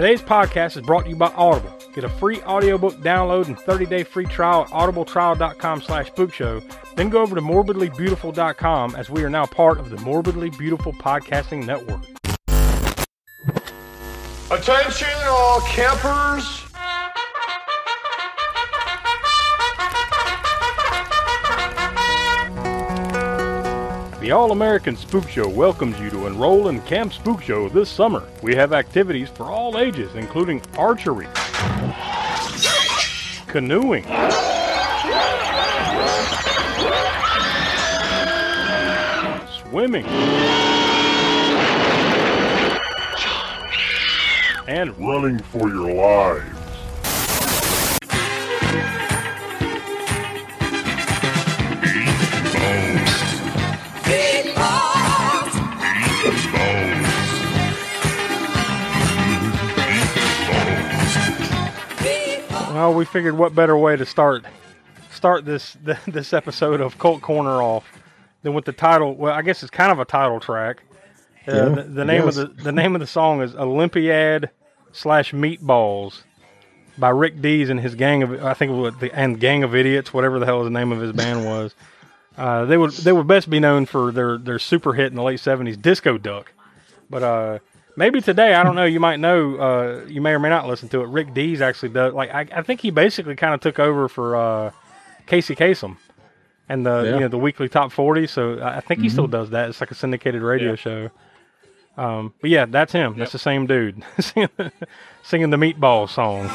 Today's podcast is brought to you by Audible. Get a free audiobook download and 30-day free trial at audibletrial.com slash spookshow. Then go over to morbidlybeautiful.com as we are now part of the Morbidly Beautiful Podcasting Network. Attention all campers. The All American Spook Show welcomes you to enroll in Camp Spook Show this summer. We have activities for all ages, including archery, canoeing, swimming, and Running for your lives. Well, we figured what better way to start start this this episode of Cult Corner off than with the title. Well, I guess it's kind of a title track. Uh, Yeah, the, the name yes. of the the name of the song is Olympiad slash Meatballs by Rick Dees and his gang of I think it was the and gang of idiots, whatever the hell the name of his band was. Uh, they would they would best be known for their their super hit in the late seventies, Disco Duck. But uh, maybe today, I don't know. You might know. Uh, you may or may not listen to it. Rick Dees actually does. Like I, I think he basically kind of took over for uh, Casey Kasem and the Yeah. Mm-hmm. you know the weekly top forty. So I think he still does that. It's like a syndicated radio show. Um, but yeah, that's him. That's the same dude singing, singing the meatball song.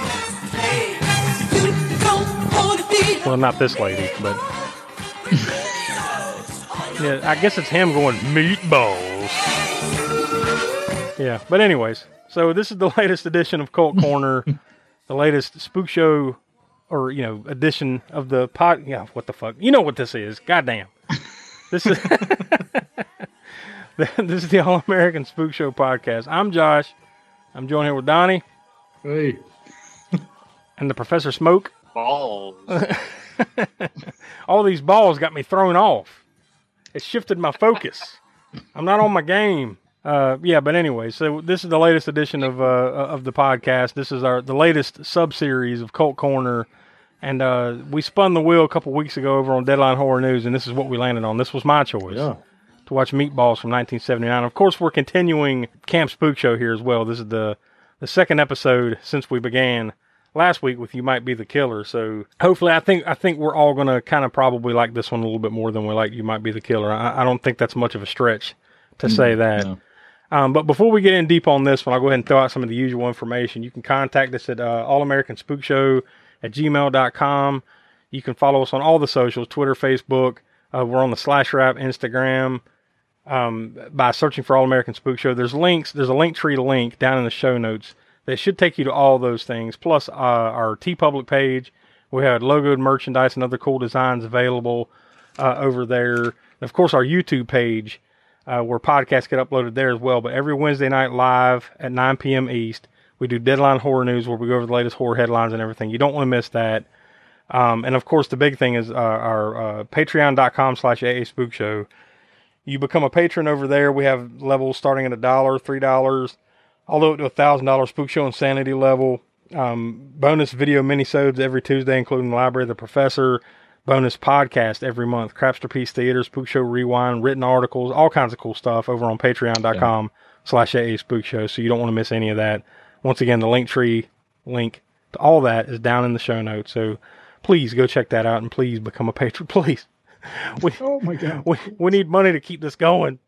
Well, not this lady, but yeah, I guess it's him going meatballs. Yeah, but anyways, so this is the latest edition of Cult Corner, the latest spook show, or you know, edition of the pod. Yeah, what the fuck? You know what this is? Goddamn, this is this is the All American Spook Show podcast. I'm Josh. I'm joined here with Donnie Hey, and the Professor Smoke. balls. All these balls got me thrown off. It shifted my focus. I'm not on my game. Uh, yeah, but anyway, so this is the latest edition of uh, of the podcast. This is our the latest sub series of Cult Corner, and uh, we spun the wheel a couple weeks ago over on Deadline Horror News, and this is what we landed on. This was my choice yeah. to watch Meatballs from 1979. Of course, we're continuing Camp Spook Show here as well. This is the the second episode since we began last week with "You Might Be the Killer." So hopefully, I think I think we're all gonna kind of probably like this one a little bit more than we like "You Might Be the Killer." I, I don't think that's much of a stretch to say that. no. Um, but before we get in deep on this one, I'll go ahead and throw out some of the usual information. You can contact us at uh, All American Spook Show at gmail.com. You can follow us on all the socials Twitter, Facebook. Uh, we're on the Slash app, Instagram. Um, by searching for All American Spook Show, there's links. There's a link tree link down in the show notes that should take you to all those things. Plus, uh, our TeePublic page. We have logoed merchandise and other cool designs available uh, over there. And of course, our YouTube page uh, where podcasts get uploaded there as well. But every Wednesday night live at 9 p.m. East, we do Deadline Horror News where we go over the latest horror headlines and everything. You don't want to miss that. Um, and of course, the big thing is uh, our uh, patreon.com slash AA Spook Show. You become a patron over there. We have levels starting at a dollar, three dollars, all the way up to a thousand dollar Spook Show Insanity level. Um, bonus video minisodes every Tuesday, including the Library of the Professor, bonus podcast every month, Crapster Piece Theater, Spook Show Rewind, written articles, all kinds of cool stuff over on patreon.com slash AA Spook Show. So you don't want to miss any of that. Once again, the link tree link to all that is down in the show notes. So please go check that out and please become a patron. Please. We, Oh my God. we, we need money to keep this going.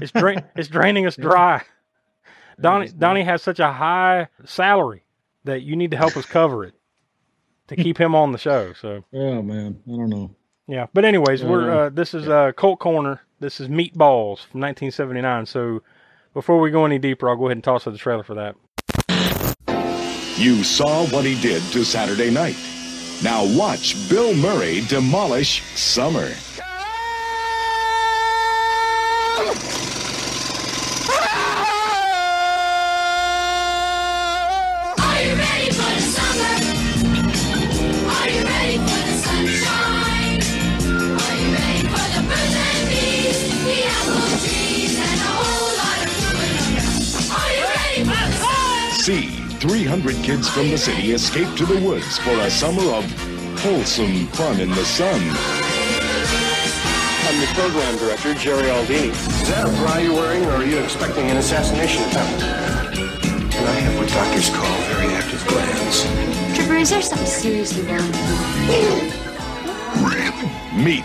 It's drain, it's draining us dry. Donnie Donnie has such a high salary that you need to help us cover it to keep him on the show. So yeah, man, I don't know. yeah, but anyways, we're uh, this is uh, Cult Corner. This is Meatballs from 1979. So before we go any deeper, I'll go ahead and toss to the trailer for that. You saw what he did to Saturday night. Now watch Bill Murray demolish Summer. 300 kids from the city escape to the woods for a summer of wholesome fun in the sun. I'm the program director, Jerry Aldini. Is that a bra you're wearing, or are you expecting an assassination attempt? And I have what doctors call very active glands. Tripper, is there something seriously wrong with you? Meet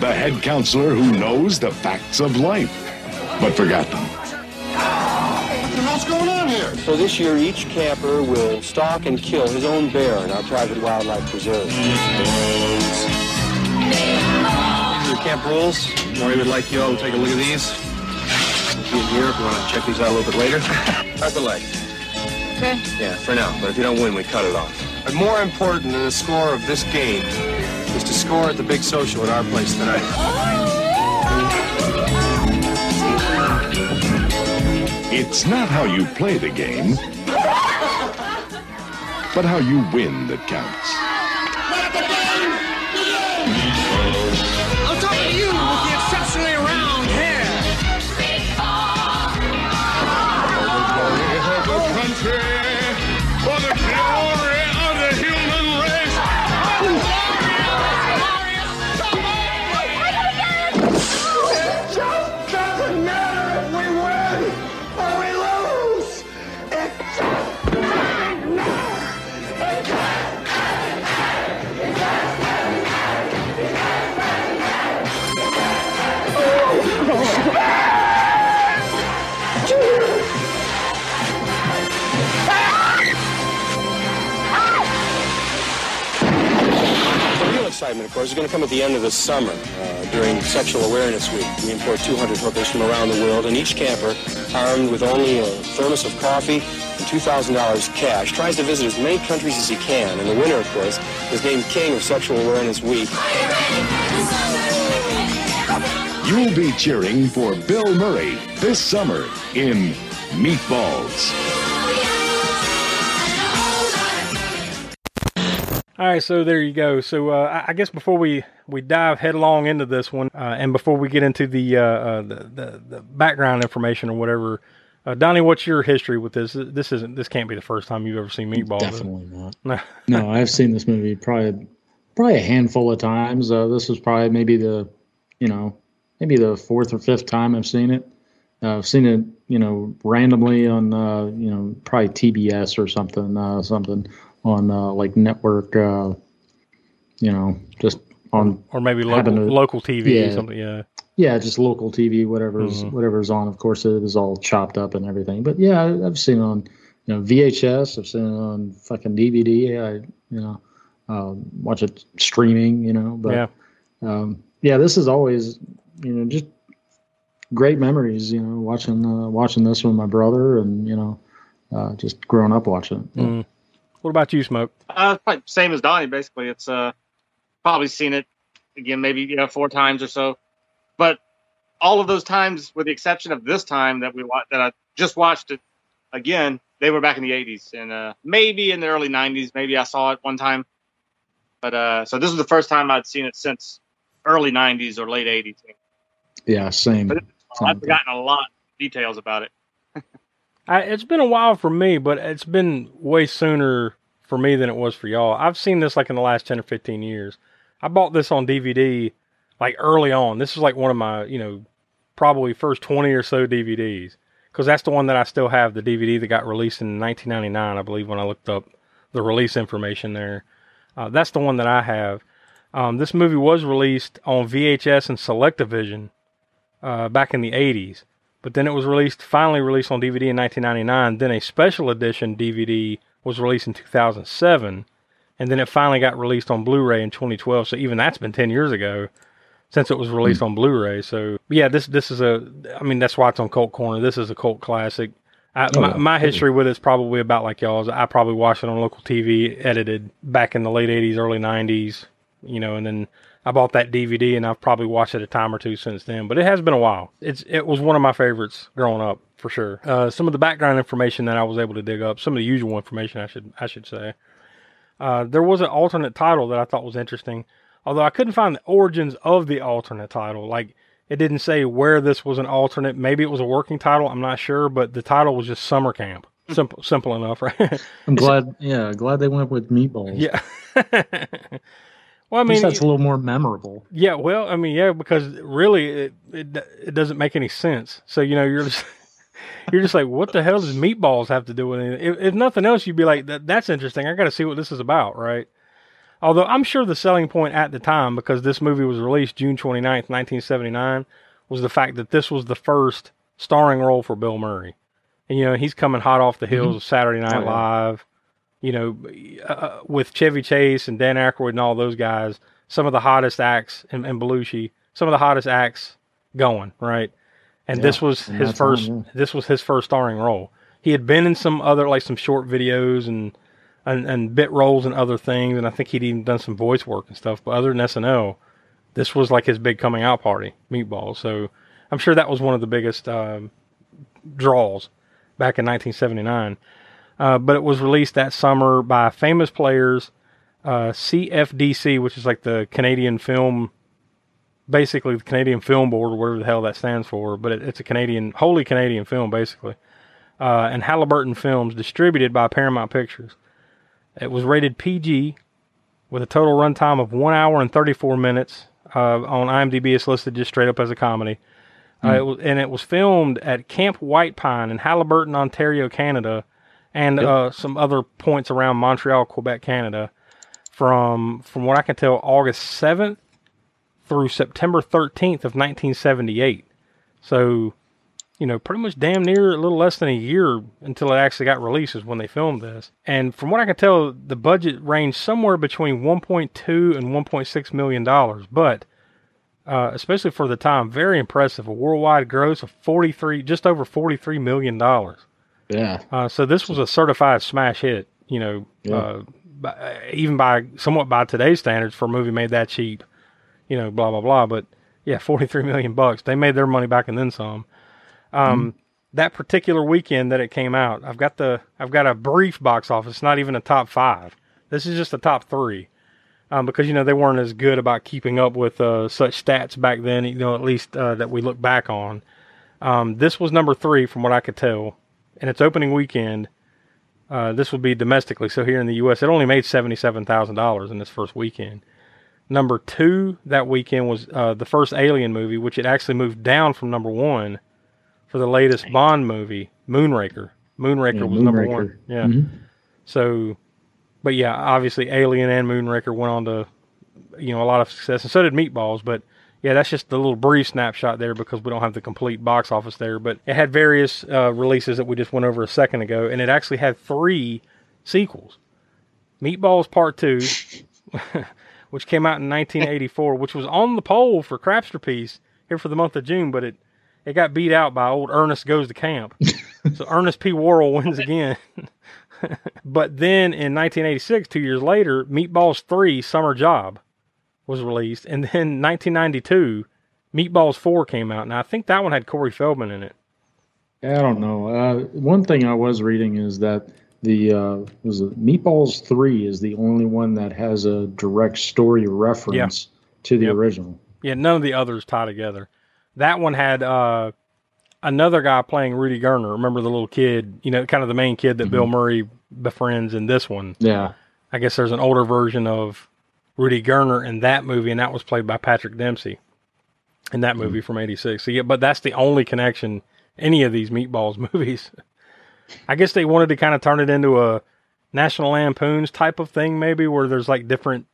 the head counselor who knows the facts of life, but forgot them. What the hell's going on here? So this year, each camper will stalk and kill his own bear in our private wildlife preserve. These are the camp rules. Maury would like you all to take a look at these. Be in here if you want to check these out a little bit later. How's the leg? Okay. Yeah, for now. But if you don't win, we cut it off. But more important than the score of this game is to score at the big social at our place tonight. Oh! It's not how you play the game, but how you win that counts. Is going to come at the end of the summer uh, during Sexual Awareness Week. We import 200 hookers from around the world, and each camper, armed with only a thermos of coffee and $2,000 cash, tries to visit as many countries as he can. And the winner, of course, is named King of Sexual Awareness Week. You'll be cheering for Bill Murray this summer in Meatballs. All right, so there you go. So uh, I- guess before we, we dive headlong into this one, uh, and before we get into the, uh, uh, the, the the background information or whatever, uh, Donnie, what's your history with this? This isn't this can't be the first time you've ever seen it? Definitely not. No. No, I've seen this movie probably probably a handful of times. Uh, this was probably maybe the you know maybe the fourth or fifth time I've seen it. Uh, I've seen it you know randomly on uh, you know probably TBS or something uh, something on uh, like network. Uh, you know, just on or maybe local to- local TV or yeah. something. Yeah. yeah, just local TV, whatever's whatever's on. Of course, it is all chopped up and everything. But yeah, I- I've seen it on you know VHS. I've seen it on fucking DVD. I you know um, watch it streaming. You know, but yeah. um, yeah, this is always you know just great memories. You know, watching uh, watching this with my brother and you know uh, just growing up watching it. Mm. What about you, Smoke? Uh, same as Donnie. Basically, it's uh, probably seen it again, maybe you know four times or so. But all of those times, with the exception of this time that we wa- that I just watched it again, they were back in the '80s and uh, maybe in the early '90s. Maybe I saw it one time, but uh, so this was the first time I'd seen it since early '90s or late '80s. Yeah, same. But I've forgotten a lot of details about it. I, it's been a while for me, but it's been way sooner for me than it was for y'all. I've seen this like in the last 10 or 15 years. I bought this on DVD like early on. This is like one of my, you know, probably first 20 or so DVDs because that's the one that I still have, the DVD that got released in 1999, I believe, when I looked up the release information there. Uh, that's the one that I have. Um, this movie was released on VHS and Selectavision uh, back in the 80s but then it was released finally released on DVD in 1999. Then a special edition DVD was released in 2007, and then it finally got released on Blu-ray in 2012. So even that's been 10 years ago since it was hmm. released on Blu-ray. So yeah, this this is a I mean that's why it's on Cult Corner. This is a cult classic. I, Oh, my, my history with it's probably about like y'all's. I probably watched it on local TV, edited back in the late 80s, early 90s, you know, and then I bought that DVD and I've probably watched it a time or two since then, but it has been a while. It's it was one of my favorites growing up for sure. Uh, some of the background information that I was able to dig up, some of the usual information I should I should say. Uh, there was an alternate title that I thought was interesting, although I couldn't find the origins of the alternate title. Like it didn't say where this was an alternate. Maybe it was a working title. I'm not sure, but the title was just Summer Camp. simple, simple enough, right? I'm glad. Yeah, glad they went with meatballs. yeah. well, I mean, that's a little more memorable. Yeah, well, I mean, yeah, because really, it, it it doesn't make any sense. So you know, you're just you're just like, what the hell does meatballs have to do with it? If, if nothing else, you'd be like, that, that's interesting. I got to see what this is about, right? Although I'm sure the selling point at the time, because this movie was released June 29th, 1979, was the fact that this was the first starring role for Bill Murray. And, you know, he's coming hot off the mm-hmm. heels of Saturday Night Oh, yeah. Live, you know, uh, with Chevy Chase and Dan Aykroyd and all those guys, some of the hottest acts, and, and Belushi, some of the hottest acts going, right? And this was in his first, yeah. this was his first starring role. He had been in some other, like some short videos and, and, and bit roles and other things. And I think he'd even done some voice work and stuff. But other than SNL, this was like his big coming out party, Meatballs. So I'm sure that was one of the biggest um, draws back in 1979. Uh, but it was released that summer by famous players, uh, CFDC, which is like the Canadian Film, basically the Canadian Film Board or whatever the hell that stands for. But it, it's a Canadian, wholly Canadian film, basically. Uh, and Haliburton Films, distributed by Paramount Pictures. It was rated PG with a total runtime of one hour and 34 minutes. Uh, on IMDb, it's listed just straight up as a comedy. Uh, it was, and it was filmed at Camp White Pine in Haliburton, Ontario, Canada, and uh, some other points around Montreal, Quebec, Canada. From from what I can tell, August 7th through September 13th of 1978. So, you know, pretty much damn near a little less than a year until it actually got released is when they filmed this. And from what I can tell, the budget ranged somewhere between 1.2 and 1.6 million dollars, but uh, especially for the time, very impressive. A worldwide gross of 43, just over 43 million dollars. Yeah. Uh, so this was a certified smash hit, you know, Yeah. uh, by, even by somewhat by today's standards for a movie made that cheap, you know, blah blah blah. But yeah, forty three million bucks. They made their money back and then some. Um, That particular weekend that it came out, I've got the I've got a brief box office, not even a top five. This is just a top three. Um, because you know they weren't as good about keeping up with uh, such stats back then. You know, at least uh, that we look back on. Um, this was number three from what I could tell, and its opening weekend. Uh, this would be domestically, so here in the U.S., it only made seventy-seven thousand dollars in this first weekend. Number two that weekend was uh, the first Alien movie, which it actually moved down from number one for the latest Bond movie, Moonraker. Moonraker Yeah, was number one. Yeah. Mhm. So, but yeah, obviously Alien and Moonraker went on to, you know, a lot of success, and so did Meatballs. But yeah, that's just the little brief snapshot there because we don't have the complete box office there. But it had various uh, releases that we just went over a second ago, and it actually had three sequels: Meatballs Part Two, which came out in 1984, which was on the poll for Crapsterpiece here for the month of June, but it it got beat out by old Ernest Goes to Camp. so Ernest P. Worrell wins again. but then in 1986, two years later, Meatballs 3 Summer Job was released. And then 1992, Meatballs 4 came out. And I think that one had Corey Feldman in it. I don't know. Uh, one thing I was reading is that the uh, was it Meatballs Three is the only one that has a direct story reference to the Yep. original. Yeah, none of the others tie together. That one had uh, another guy playing Rudy Gerner. Remember the little kid, you know, kind of the main kid that Bill Murray befriends in this one. Yeah, I guess there's an older version of Rudy Gerner in that movie, and that was played by Patrick Dempsey in that mm-hmm. movie from '86. So yeah, but that's the only connection any of these Meatballs movies. I guess they wanted to kind of turn it into a National Lampoons type of thing, maybe where there's like different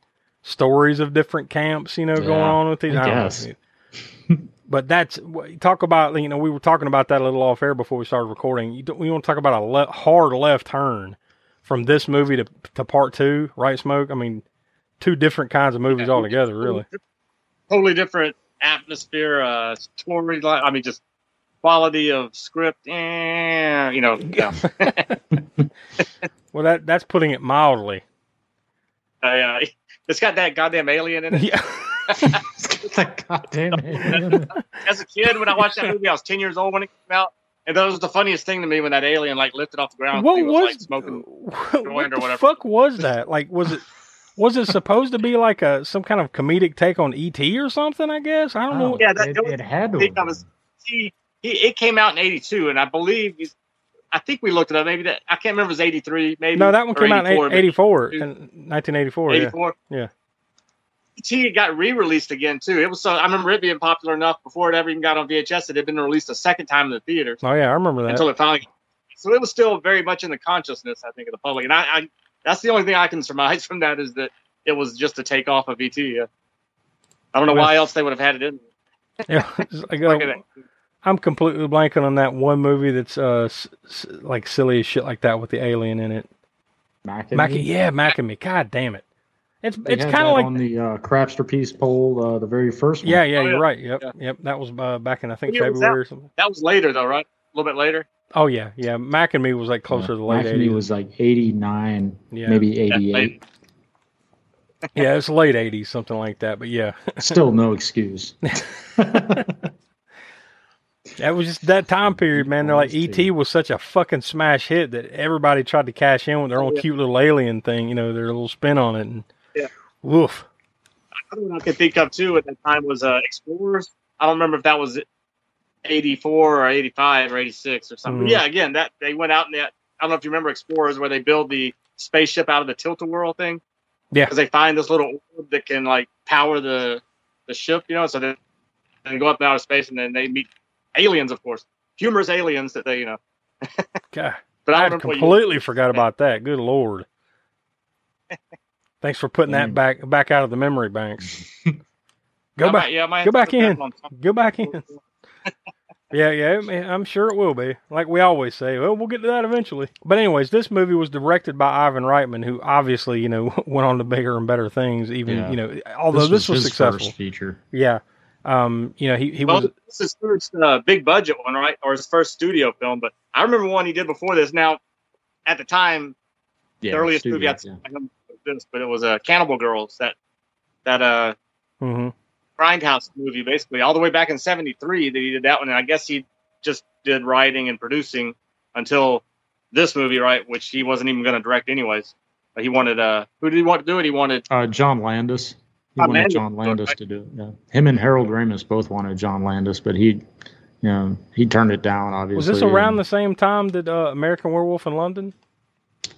stories of different camps, you know, going on with these. I I guess. But that's talk about you know we were talking about that a little off air before we started recording. You don't, we want to talk about a le- hard left turn from this movie to to part two, right? Smoke. I mean, two different kinds of movies altogether, really. Totally different atmosphere, uh, storyline. I mean, just quality of script. Eh, you know, yeah. Well, that that's putting it mildly. I, uh, it's got that goddamn alien in it. Yeah. that goddamn alien. As a kid, when I watched that movie, I was ten years old when it came out, and that was the funniest thing to me when that alien like lifted off the ground. What He was, like smoking? what joint or the whatever. fuck was that? Like, was it was it supposed to be like a some kind of comedic take on ET or something? I guess I don't know. Oh, Yeah, that- it, it was- it had to. I think have I was- He, he it came out in '82, and I believe he's I think we looked it up. Maybe that I can't remember. It was eighty three. Maybe No, that one came out in 84, but 84, in 1984. Eighty Yeah. four. Yeah. E.T. got re-released again too. It was so I remember it being popular enough before it ever even got on VHS. That it had been released a second time in the theaters Oh yeah, I remember that. until it finally. So it was still very much in the consciousness, I think, of the public. And I, I that's the only thing I can surmise from that is that it was just a takeoff of ET. Yeah. I don't know why else they would have had it in. Yeah, it's like, uh, Look at it. I'm completely blanking on that one movie that's uh s- s- like silly as shit like that with the alien in it. Mac Mac, yeah, Mac and me. God damn it! It's They it's kind of like on the uh, Crapster Piece poll, uh, the very first one. yeah, yeah. Oh, You're right. Yep, Yeah. yep. That was uh, back in I think What year was February or something. That was later though, right? A little bit later. Oh yeah, yeah. Mac and me was like closer to the late Mac and Me was like 89, Yeah. maybe 88. yeah, it's late '80s, something like that. But yeah, Still no excuse. that was just that time period, man. They're like ET was such a fucking smash hit that everybody tried to cash in with their own Yeah. cute little alien thing. You know, their little spin on it. And Yeah. woof. Another one I could think of too at that time was uh, Explorers. I don't remember if that was 84 or 85 or 86 or something. Mhm. Yeah, again, that they went out in that I don't know if you remember Explorers where they build the spaceship out of the tilt a whirl thing. Yeah. Because they find this little orb that can like power the the ship, you know, so they, they go up in outer space and then they meet aliens, of course. Humorous aliens that they, you know. God. But I I don't remember what you- completely forgot about that. Good lord. Thanks for putting that Mm. back back out of the memory banks. Go I back. might- yeah, I might go back in. one on some- Go back in. Yeah, yeah, I'm sure it will be. Like we always say, well, we'll get to that eventually. But anyways, this movie was directed by Ivan Reitman, who obviously, you know, went on to bigger and better things. Even, Yeah. you know, although this, was, his successful. first feature. Yeah. Um, you know, he he Well, was this is his first uh, big budget one, right? Or his first studio film. But I remember one he did before this. Now, at the time, Yeah, the earliest studio, movie I'd yeah. seen him was this, but it was uh, Cannibal Girls, that that uh mhm. Grindhouse movie, basically, all the way back in '73 that he did that one, and I guess he just did writing and producing until this movie, right? Which he wasn't even going to direct anyways. But he wanted uh, who did he want to do it? He wanted Uh, John Landis. He wanted Landis, John Landis right. to do it. Yeah. Him and Harold Ramis both wanted John Landis, but he, you know, he turned it down. Obviously. was this around and the same time that uh, American Werewolf in London?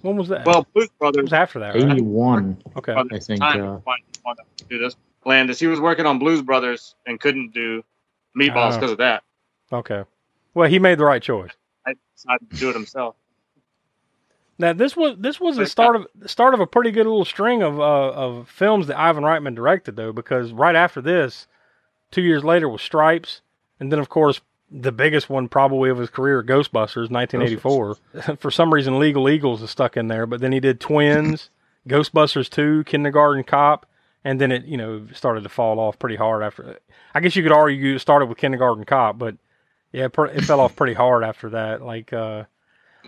When was that? well, Blues it Brothers. was after that, right? 81? Okay. I think, uh, wanted wanted to do this. Landis. He was working on Blues Brothers and couldn't do Meatballs Ah. because of that. Okay. Well, he made the right choice. I decided to do it himself. Now this was this was the start of the start of a pretty good little string of uh, of films that Ivan Reitman directed though because right after this, two years later was Stripes, and then of course the biggest one probably of his career, Ghostbusters, 1984. For some reason, Legal Eagles is stuck in there, but then he did Twins, Ghostbusters 2, Kindergarten Cop, and then it you know started to fall off pretty hard after. I guess you could argue it started with Kindergarten Cop, but yeah, it, fell off pretty hard after that. Like. uh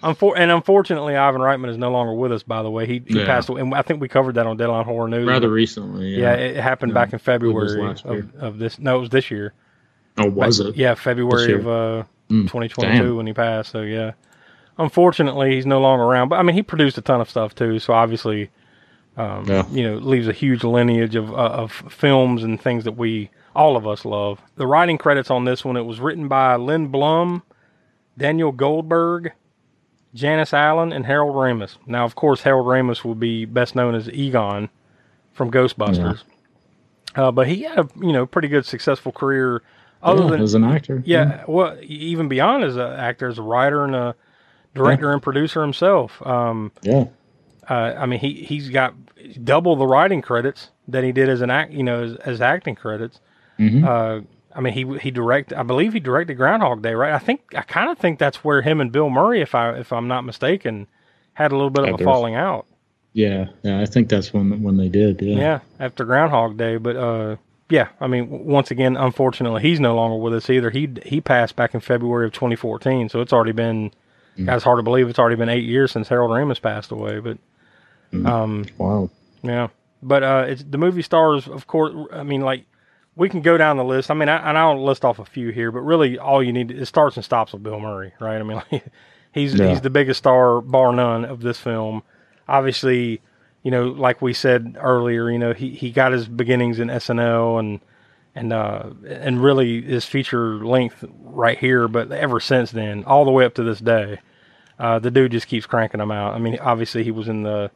Unfor- and unfortunately, Ivan Reitman is no longer with us. By the way, he, he Yeah. passed away, and I think we covered that on Deadline Horror News. rather recently. yeah, Yeah. it happened Yeah. back in February of, of this. No, it was this year. oh, was Back- it? Yeah, February of uh, Mm, 2022 damn. when he passed. So yeah, unfortunately, he's no longer around. But I mean, he produced a ton of stuff too. So obviously, um, Yeah. you know, leaves a huge lineage of uh, of films and things that we all of us love. The writing credits on this one, it was written by Len Blum, Daniel Goldberg, Janis Allen, and Harold Ramis. Now, of course, Harold Ramis will be best known as Egon from Ghostbusters. Uh, but he had a you know pretty good successful career. Other Yeah, than as an actor. yeah, well, even beyond as an actor, as a writer and a director and producer himself. Um, Yeah. uh, I mean, he he's got double the writing credits that he did as an act, you know, as, as acting credits. Mhm. Uh, I mean, he he direct. I believe he directed Groundhog Day, right? I think I kind of think that's where him and Bill Murray, if I if I'm not mistaken, had a little bit of a falling out. Yeah. Yeah. I think that's when when they did. Yeah. Yeah, after Groundhog Day, but uh, yeah, I mean, once again, unfortunately, he's no longer with us either. He he passed back in February of 2014, so it's already been. Mm. Guys, hard to believe it's already been eight years since Harold Ramis passed away, but. Um, Wow. yeah, but uh, it's the movie stars, of course. I mean, like we can go down the list. I mean, I, and I'll list off a few here, but really, all you need it starts and stops with Bill Murray, right? I mean, like, he's Yeah. he's the biggest star, bar none, of this film. Obviously, you know, like we said earlier, you know, he, he got his beginnings in SNL and and uh and really his feature length right here, but ever since then, all the way up to this day. Uh, the dude just keeps cranking them out. I mean, obviously he was in the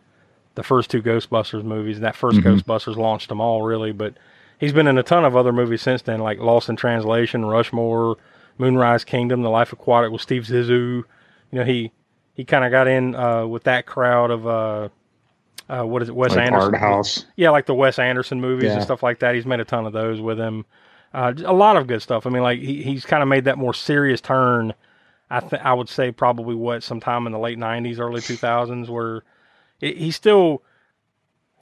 the first two Ghostbusters movies, and that 1st Mhm. Ghostbusters launched them all really. But he's been in a ton of other movies since then, like Lost in Translation, Rushmore, Moonrise Kingdom, The Life Aquatic with Steve Zissou. You know, he he kind of got in uh, with that crowd of uh, uh, what is it, Wes Like Anderson? Art House. Yeah, like the Wes Anderson movies and stuff like that. He's made a ton of those with him. Uh, a lot of good stuff. I mean, like he, he's kind of made that more serious turn. I th- I would say probably what sometime in the late '90s, early 2000s, where it, he's still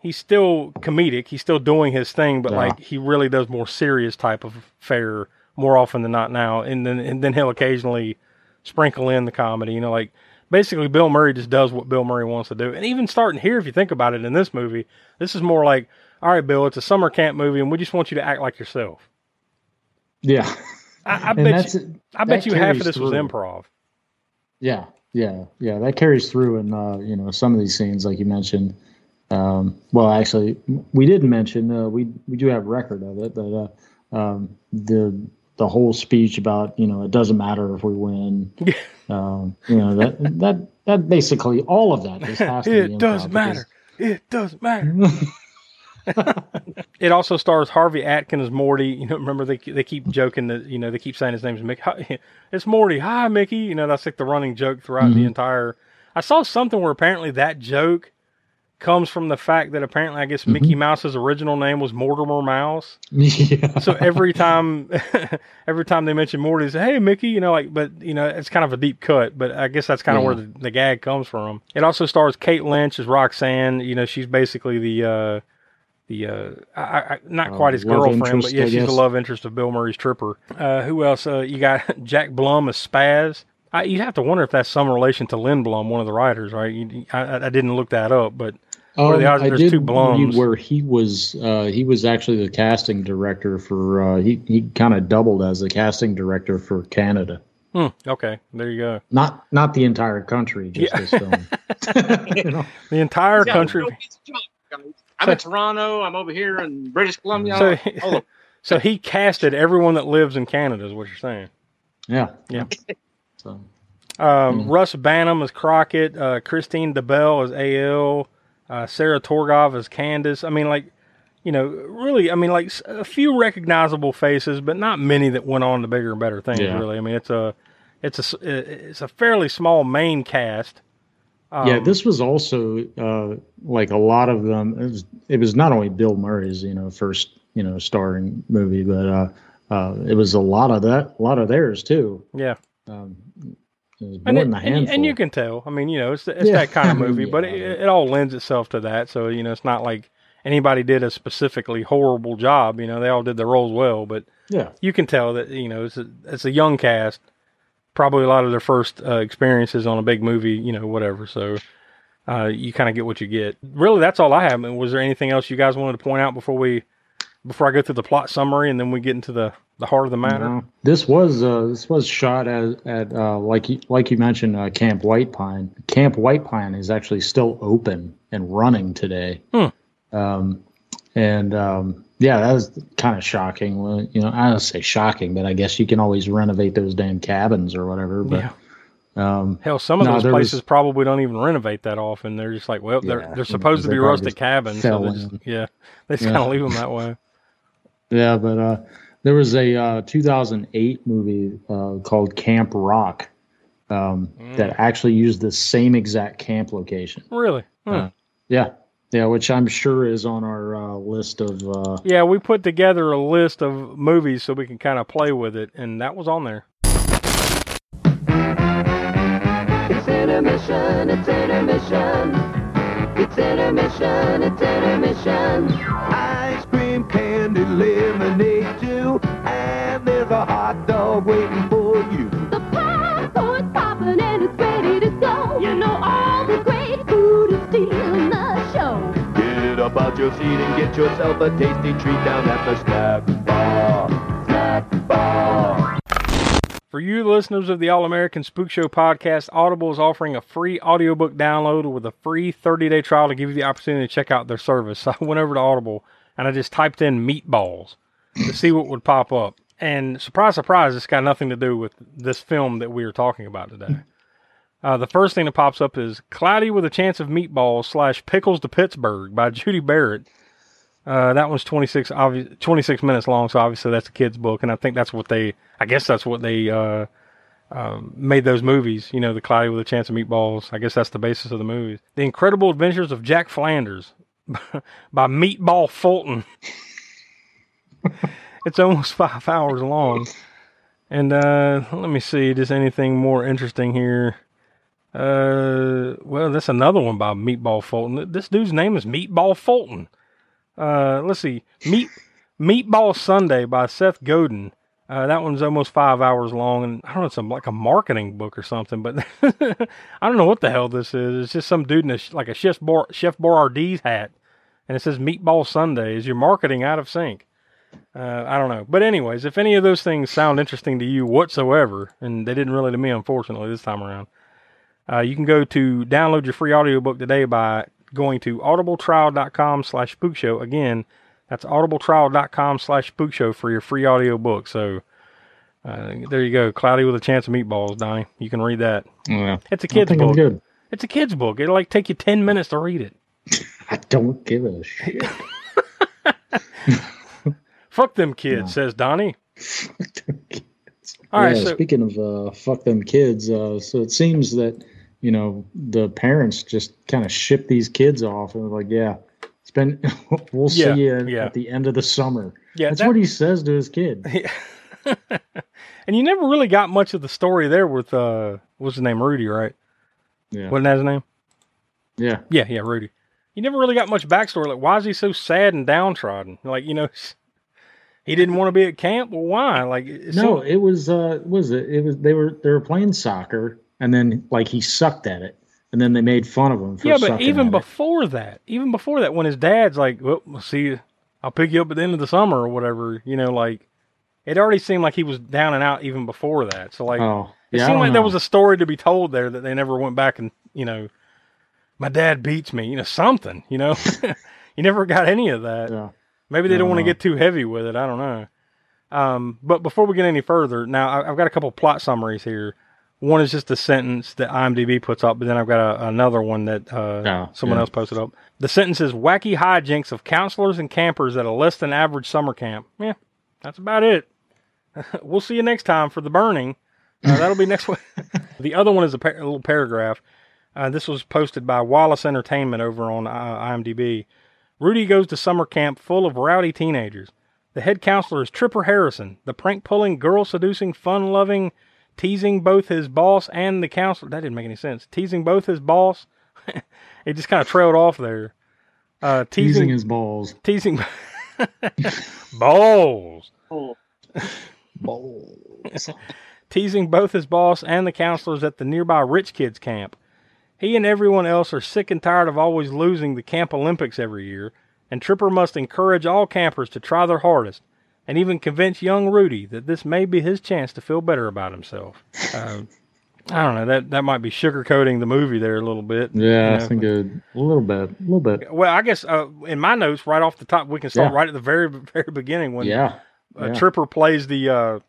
he's still comedic. He's still doing his thing, but Yeah. like he really does more serious type of fare more often than not now. And then and then he'll occasionally sprinkle in the comedy. You know, like basically Bill Murray just does what Bill Murray wants to do. And even starting here, if you think about it, in this movie, this is more like, all right, Bill, it's a summer camp movie, and we just want you to act like yourself. Yeah. I, I bet you, I bet you half of this was improv. Yeah, yeah, yeah. That carries through in uh, you know some of these scenes, like you mentioned. Um, well, actually, we didn't mention. Uh, we we do have record of it, but uh, um, the the whole speech about you know it doesn't matter if we win. um, you know that that that basically all of that just has to be It doesn't matter. It doesn't matter. it also stars Harvey Atkins as Morty. You know, remember they they keep joking that you know they keep saying his name's Mickey. Hi- It's Morty. Hi, Mickey. You know that's like the running joke throughout the Mhm. entire. I saw something where apparently that joke comes from the fact that apparently I guess Mickey Mouse's original name was Mortimer Mouse. yeah. So every time, every time they mention Morty, they say, "Hey, Mickey," you know, like, but you know, it's kind of a deep cut. But I guess that's kind of Yeah. where the, the gag comes from. It also stars Kate Lynch as Roxanne. You know, she's basically the uh, the uh, I, I, not Uh, quite his girlfriend, interest, but yeah, I she's the love interest of Bill Murray's Tripper. Uh, who else? Uh, you got Jack Blum as Spaz. I, you have to wonder if that's some relation to Len Blum, one of the writers, right? You, I, I I didn't look that up, but what are the Um, odds I there's two Blums? where he was uh, he was actually the casting director for uh, he he kind of doubled as the casting director for Canada. Hmm, okay, there you go. Not not the entire country, just Yeah. this film. You know? The entire Yeah, country. Real piece of junk, guys. I'm in Toronto. I'm over here in British Columbia. So, all so he casted everyone that lives in Canada, is what you're saying. Yeah. Yeah. So Um, Russ Banham as Crockett, uh, Kristine DeBell as AL, uh, Sarah Torgov as Candace. I mean, like, you know, really, I mean, like a few recognizable faces, but not many that went on to bigger and better things. Yeah. Really, I mean, it's a, it's a, it's a fairly small main cast. Um, yeah, this was also uh, like a lot of them. It was, it was not only Bill Murray's you know first you know starring movie, but uh, uh, it was a lot of that, a lot of theirs too. yeah. Um, it was more And, it- and, you- handful. and you can tell. I mean, you know, it's it's Yeah. that kind of movie, but it, it all lends itself to that. So you know, it's not like anybody did a specifically horrible job. You know, they all did their roles well, but yeah, you can tell that you know it's a, it's a young cast, probably a lot of their first uh, experiences on a big movie. You know, whatever. So. Uh, you kind of get what you get. Really, that's all I have. I mean, was there anything else you guys wanted to point out before we, before I go through the plot summary and then we get into the the heart of the matter? This was uh, this was shot at at uh, like you, like you mentioned uh, Camp White Pine. Camp White Pine is actually still open and running today. Hmm. Um, and um, yeah, that was kind of shocking. Well, You know, I don't say shocking, but I guess you can always renovate those damn cabins or whatever. But Yeah. um, Hell, some of No, those there was- places probably don't even renovate that often. They're just like, well, they're Yeah, they're supposed to be rustic cabins, so they just, yeah, they just Yeah. kind of leave them that way. yeah, but uh, there was a uh, 2008 movie uh, called Camp Rock um, Mm. that actually used the same exact camp location. Really? Uh, yeah, yeah, which I'm sure is on our uh, list of. Uh, yeah, we put together a list of movies so we can kind of play with it, and that was on there. It's intermission, it's intermission. It's intermission, it's intermission. Get yourself a tasty treat down at the snack bar. Snack bar. For you listeners of the All American Spook Show podcast, Audible is offering a free audiobook download with a free 30 day trial to give you the opportunity to check out their service. So I went over to Audible and I just typed in meatballs to see what would pop up. And surprise, surprise, it's got nothing to do with this film that we are talking about today. Uh, the first thing that pops up is Cloudy with a Chance of Meatballs slash Pickles to Pittsburgh by Judy Barrett. Uh, that one's 26, obvi- 26 minutes long, so obviously that's a kid's book, and I think that's what they, I guess that's what they uh, um, made those movies, you know, The Cloudy with a Chance of Meatballs. I guess that's the basis of the movies. The Incredible Adventures of Jack Flanders by Meatball Fulton. it's almost five hours long. And uh, let me see, does anything more interesting here? Uh, well, that's another one by Meatball Fulton. This dude's name is Meatball Fulton. Uh, let's see, Meat Meatball Sunday by Seth Godin. Uh, that one's almost five hours long, and I don't know, it's like a marketing book or something. But I don't know what the hell this is. It's just some dude in a, like a Chef Bar- Chef Boyardee's hat, and it says Meatball Sunday. Is your marketing out of sync? Uh, I don't know. But anyways, if any of those things sound interesting to you whatsoever, and they didn't really to me, unfortunately, this time around, uh, you can go to download your free audiobook today by going to audibletrial.com slash spookshow. Again, that's audibletrial.com slash spookshow for your free audio book. So uh, there you go. Cloudy with a Chance of Meatballs, Donnie. You can read that. Yeah. It's a I kid's book. good. It's a kid's book. It'll like take you 10 minutes to read it. I don't give a shit. Fuck them kids, says Donnie. All yeah, right, so speaking of uh, fuck them kids, uh, so it seems that you know the parents just kind of ship these kids off and like, yeah, it's been we'll Yeah, see you yeah. at the end of the summer. Yeah, that's that- what he says to his kid. and you never really got much of the story there with uh what's his name rudy right Yeah, wasn't that his name yeah. yeah yeah rudy you never really got much backstory like why is he so sad and downtrodden like you know he didn't want to be at camp well why like No, seemed- it was uh, was it? It was they were they were playing soccer, and then like he sucked at it, and then they made fun of him. For yeah but even at it. before that even before that when his dad's like well we'll see you i'll pick you up at the end of the summer or whatever you know like it already seemed like he was down and out even before that so like oh, It yeah, I seemed like there was a story to be told there that they never went back and, you know, my dad beats me, you know, something, you know. you never got any of that. Yeah. Maybe they don't want to get too heavy with it. I don't know. Um, but before we get any further, now I- I've got a couple plot summaries here. One is just a sentence that IMDb puts up, but then I've got a, another one that uh, Oh, someone yeah. else posted up. The sentence is wacky hijinks of counselors and campers at a less than average summer camp. Yeah, that's about it. we'll see you next time for the burning. Uh, that'll be next week. the other one is a, par- a little paragraph. Uh, this was posted by Wallace Entertainment over on uh, IMDb. Rudy goes to summer camp full of rowdy teenagers. The head counselor is Tripper Harrison, the prank pulling, girl seducing, fun loving, teasing both his boss and the counselor. That didn't make any sense. Teasing both his boss. it just kind of trailed off there. Uh, teasing teasing, his balls. teasing balls. Balls. teasing both his boss and the counselors at the nearby rich kids camp. He and everyone else are sick and tired of always losing the Camp Olympics every year, and Tripper must encourage all campers to try their hardest, and even convince young Rudy that this may be his chance to feel better about himself. Uh, I don't know that that might be sugarcoating the movie there a little bit. Yeah, you I know, think a, a little bit, a little bit. Well, I guess uh, in my notes, right off the top, we can start Yeah. right at the very very beginning when yeah, uh, yeah. Tripper plays the uh,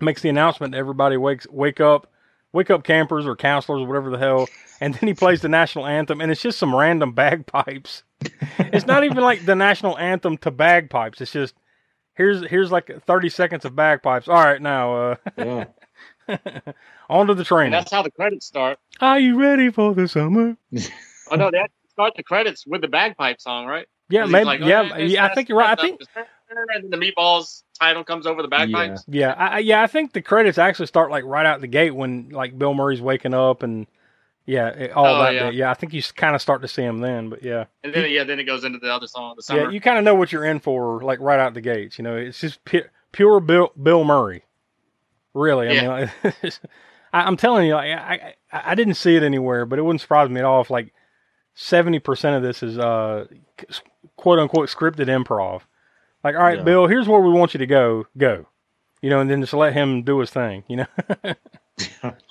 makes the announcement. to Everybody wakes wake up, wake up campers or counselors or whatever the hell, and then he plays the national anthem, and it's just some random bagpipes. it's not even like the national anthem to bagpipes. It's just here's here's like thirty seconds of bagpipes. All right, now uh, yeah. on to the And training. that's how the credits start. Are you ready for the summer? Oh no, they actually start the credits with the bagpipe song, right? Yeah, 'Cause he's maybe. like, yeah, "Oh, yeah. I think you're right. I think And the meatballs title comes over the bagpipes. Yeah, I, I- yeah, I think the credits actually start like right out the gate when like Bill Murray's waking up and yeah, it- all Oh, that. yeah. Yeah, I think you kind of start to see him then, but yeah, And then yeah, then it goes into the other song, the summer. yeah, you kind of know what you're in for like right out the gates. You know, it's just pu- pure Bill Bill Murray. Really, I Yeah. mean, like, I, I'm telling you, like, I, I I didn't see it anywhere, but it wouldn't surprise me at all if like seventy percent of this is uh quote unquote scripted improv. Like, all right, Yeah. Bill, here's where we want you to go. Go. You know, and then just let him do his thing. You know.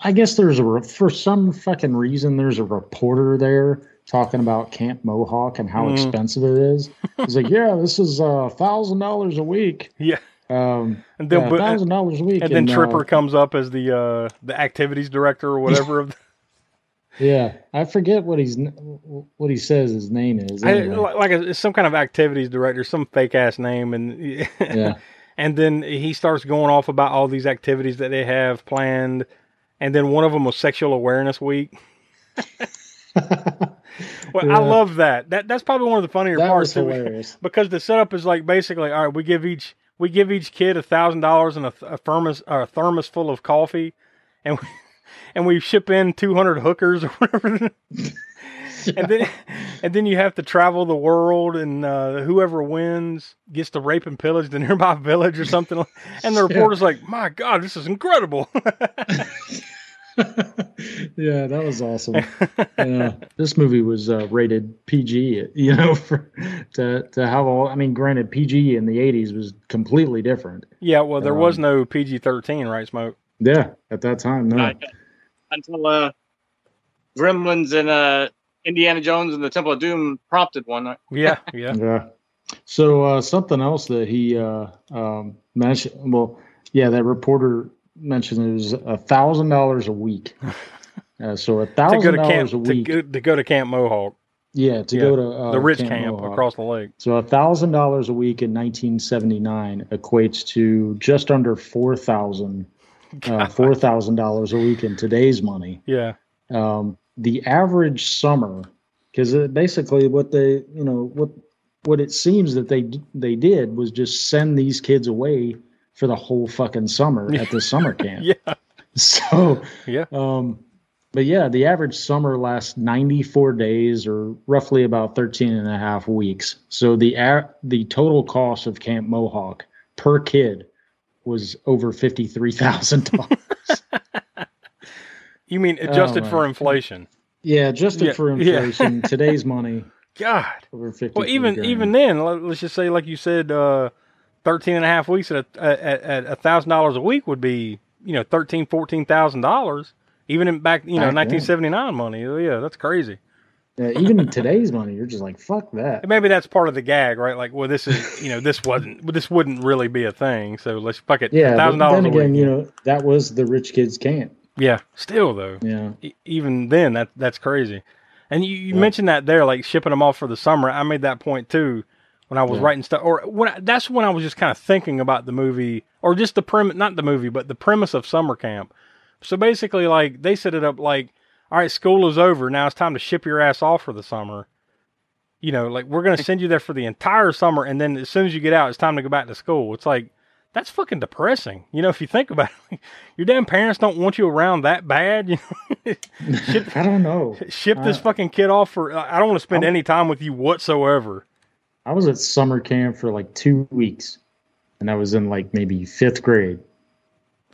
I guess there's a for some fucking reason there's a reporter there talking about Camp Mohawk and how Mhm. expensive it is. He's like, "Yeah, this is a thousand dollars a week." Yeah. Um, And then, yeah, thousand dollars a week, and then uh, Tripper comes up as the uh, the activities director or whatever. of the, yeah, I forget what he's what he says his name is. Anyway. like like a, some kind of activities director, some fake ass name, and Yeah. And then he starts going off about all these activities that they have planned, and then one of them was Sexual Awareness Week. well, I love that. That that's probably one of the funnier That parts was hilarious. because the setup is like basically, all right, we give each we give each kid a thousand dollars and a, a thermos or a thermos full of coffee, and we, and we ship in two hundred hookers or whatever. And then and then you have to travel the world and uh, whoever wins gets to rape and pillage the nearby village or something and the reporter's like my god this is incredible yeah, that was awesome. yeah, this movie was uh, rated PG. You know, for to to have all. I mean, granted, PG in the '80s was completely different. yeah well there was Um, no pg-13 right smoke Yeah, at that time, no. Until uh, Gremlins and uh, Indiana Jones and the Temple of Doom prompted one. yeah yeah Yeah. So uh, something else that he uh, um, mentioned. Well, yeah, that reporter mentioned it was a thousand dollars a week. Uh, so a thousand dollars a to week. go, to go to camp mohawk yeah, to Yeah, go to uh, the rich Camp camp across the lake So a thousand dollars a week in 1979 equates to just under four thousand, uh, four thousand dollars a week in today's money. yeah Um, the average summer, because basically what they, you know, what what it seems that they they did was just send these kids away for the whole fucking summer at the summer camp. yeah So, yeah um, but yeah, the average summer lasts 94 days or roughly about 13 and a half weeks. So the a- the total cost of Camp Mohawk per kid was over $53,000. You mean adjusted my for inflation. Yeah, adjusted Yeah, for yeah. inflation, today's money. God. Over 50 well even even then let- let's just say like you said uh 13 and a half weeks at a at, at a thousand dollars a week would be you know 13 14 thousand dollars even in back you know Back then. 1979 money. Oh yeah that's crazy. Yeah, even in today's money, you're just like, fuck that. Maybe that's part of the gag right? Like well this is you know this wasn't this wouldn't really be a thing. So let's fuck it. Yeah, thousand dollars then a week. again, you know, that was the rich kids camp. Yeah still though. Yeah. e- even then that that's crazy. And you, you mentioned that there like shipping them off for the summer. I made that point too when i was Yeah. writing stuff. Or when I, that's when i was just kind of thinking about the movie or just the premise not the movie but the premise of summer camp. So basically like they set it up like all right school is over. Now it's time to ship your ass off for the summer. You know like we're going to send you there for the entire summer and then as soon as you get out it's time to go back to school. It's like that's fucking depressing you know if you think about it your damn parents don't want you around that bad you know ship, I don't know. ship this Uh, fucking kid off for i don't want to spend I'm- any time with you whatsoever I was at summer camp for like two weeks, and I was in like maybe fifth grade.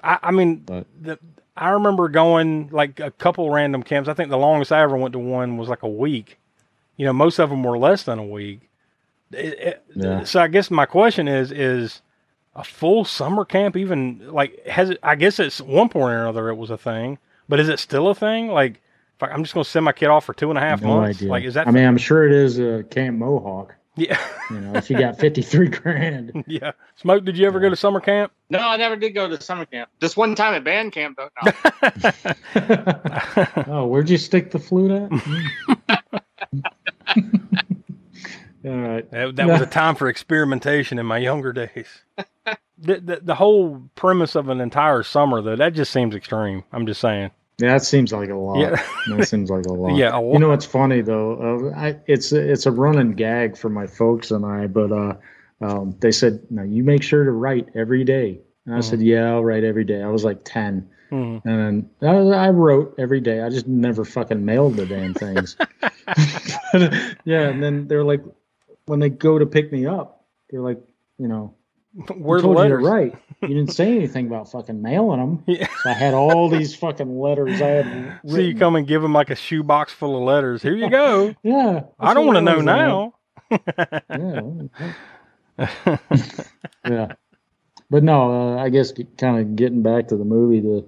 i, I mean But the, i remember going like a couple random camps i think the longest i ever went to one was like a week you know most of them were less than a week It- it- Yeah. so i guess my question is is a full summer camp even like has it i guess it's one point or another it was a thing but is it still a thing like if I, i'm just going to send my kid off for two and a half no months idea. like is that I mean, I'm sure it is a Camp Mohawk. yeah You know, if you got 53 grand. yeah smoke did you ever go to summer camp No, I never did go to summer camp. Just one time at band camp, though. No. oh, where'd you stick the flute at? All right. That, that was a time for experimentation in my younger days. the, the the whole premise of an entire summer though that just seems extreme. I'm just saying. Yeah, that seems like a lot. Yeah. that seems like a lot. Yeah, a You know what's funny though? Uh, I, it's it's a running gag for my folks and I, but uh, um, they said, "No, you make sure to write every day." And I said, "Yeah, I'll write every day." I was like ten, Mhm. and then I, I wrote every day. I just never fucking mailed the damn things. yeah, and then they're like, when they go to pick me up, they're like, you know, the told you to letters? You didn't say anything about fucking mailing them. Yeah. So I had all these fucking letters I had. So you come and give them like a shoebox full of letters. Here you go. Yeah. I don't want to know now. Yeah. yeah. But no, uh, I guess kind of getting back to the movie, the